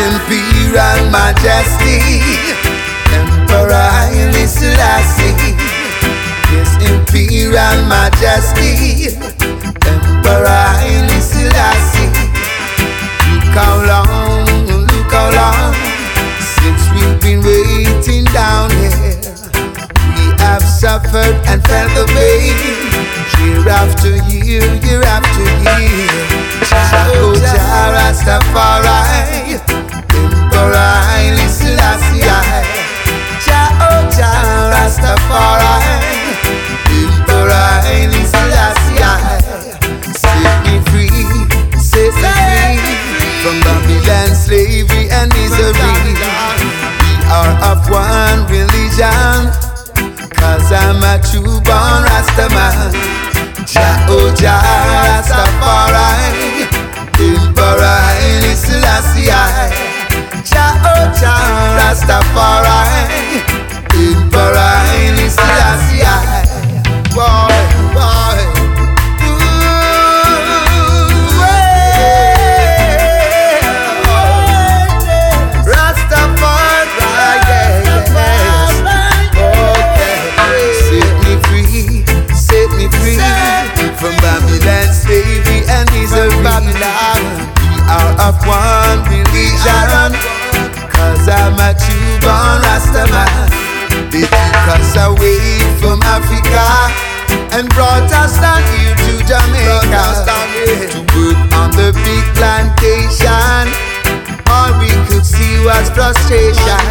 Imperial Majesty, Emperor Haile Selassie. His Imperial Majesty, Emperor Haile Selassie. Of one religion, cause I'm a true born Rastaman. Jah, oh Jah Rastafari, Emperor Selassie. Jah, oh Jah Rastafari, Emperor of one religion. Cause I'm a true born Rastaman. They took us away from Africa and brought us down here to Jamaica to work on the big plantation. All we could see was frustration.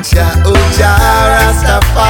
Jah, oh Jah Rastafari,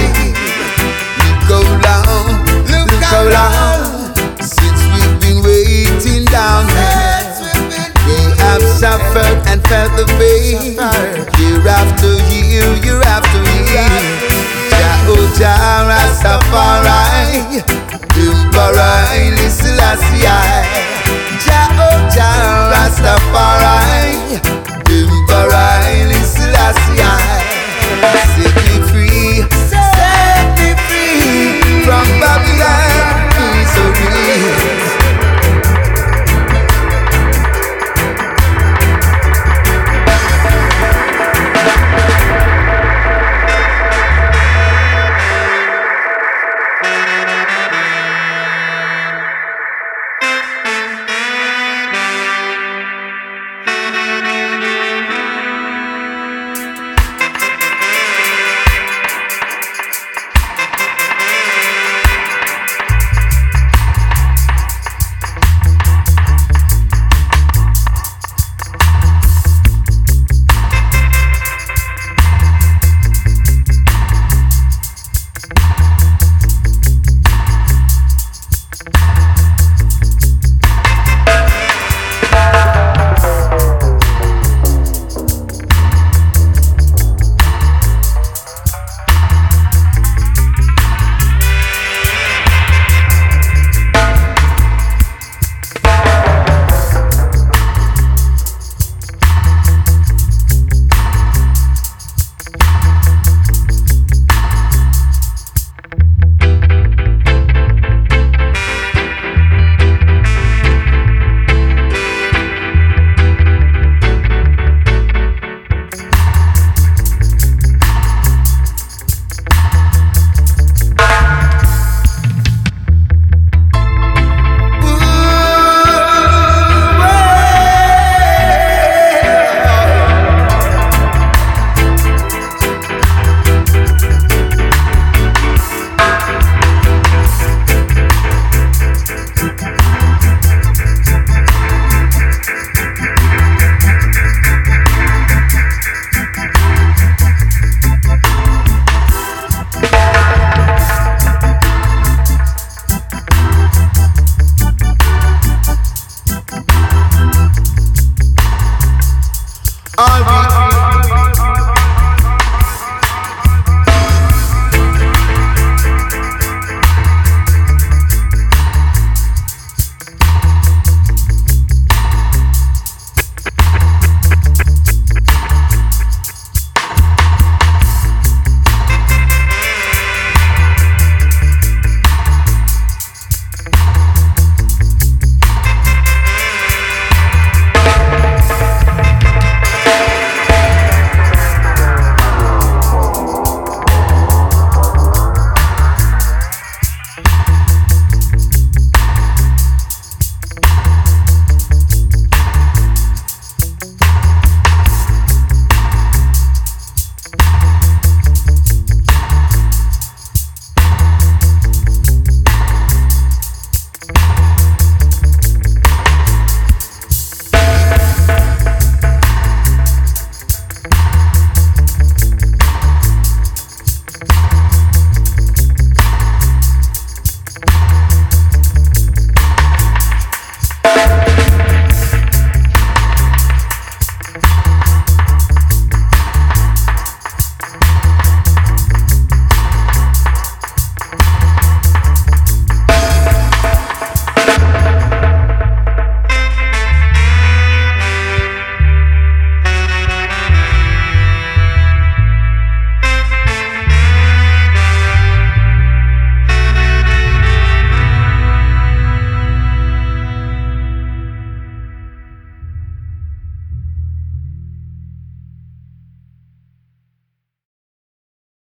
the pain, year after year, year after year. Jah, oh Rastafari, Emperor Haile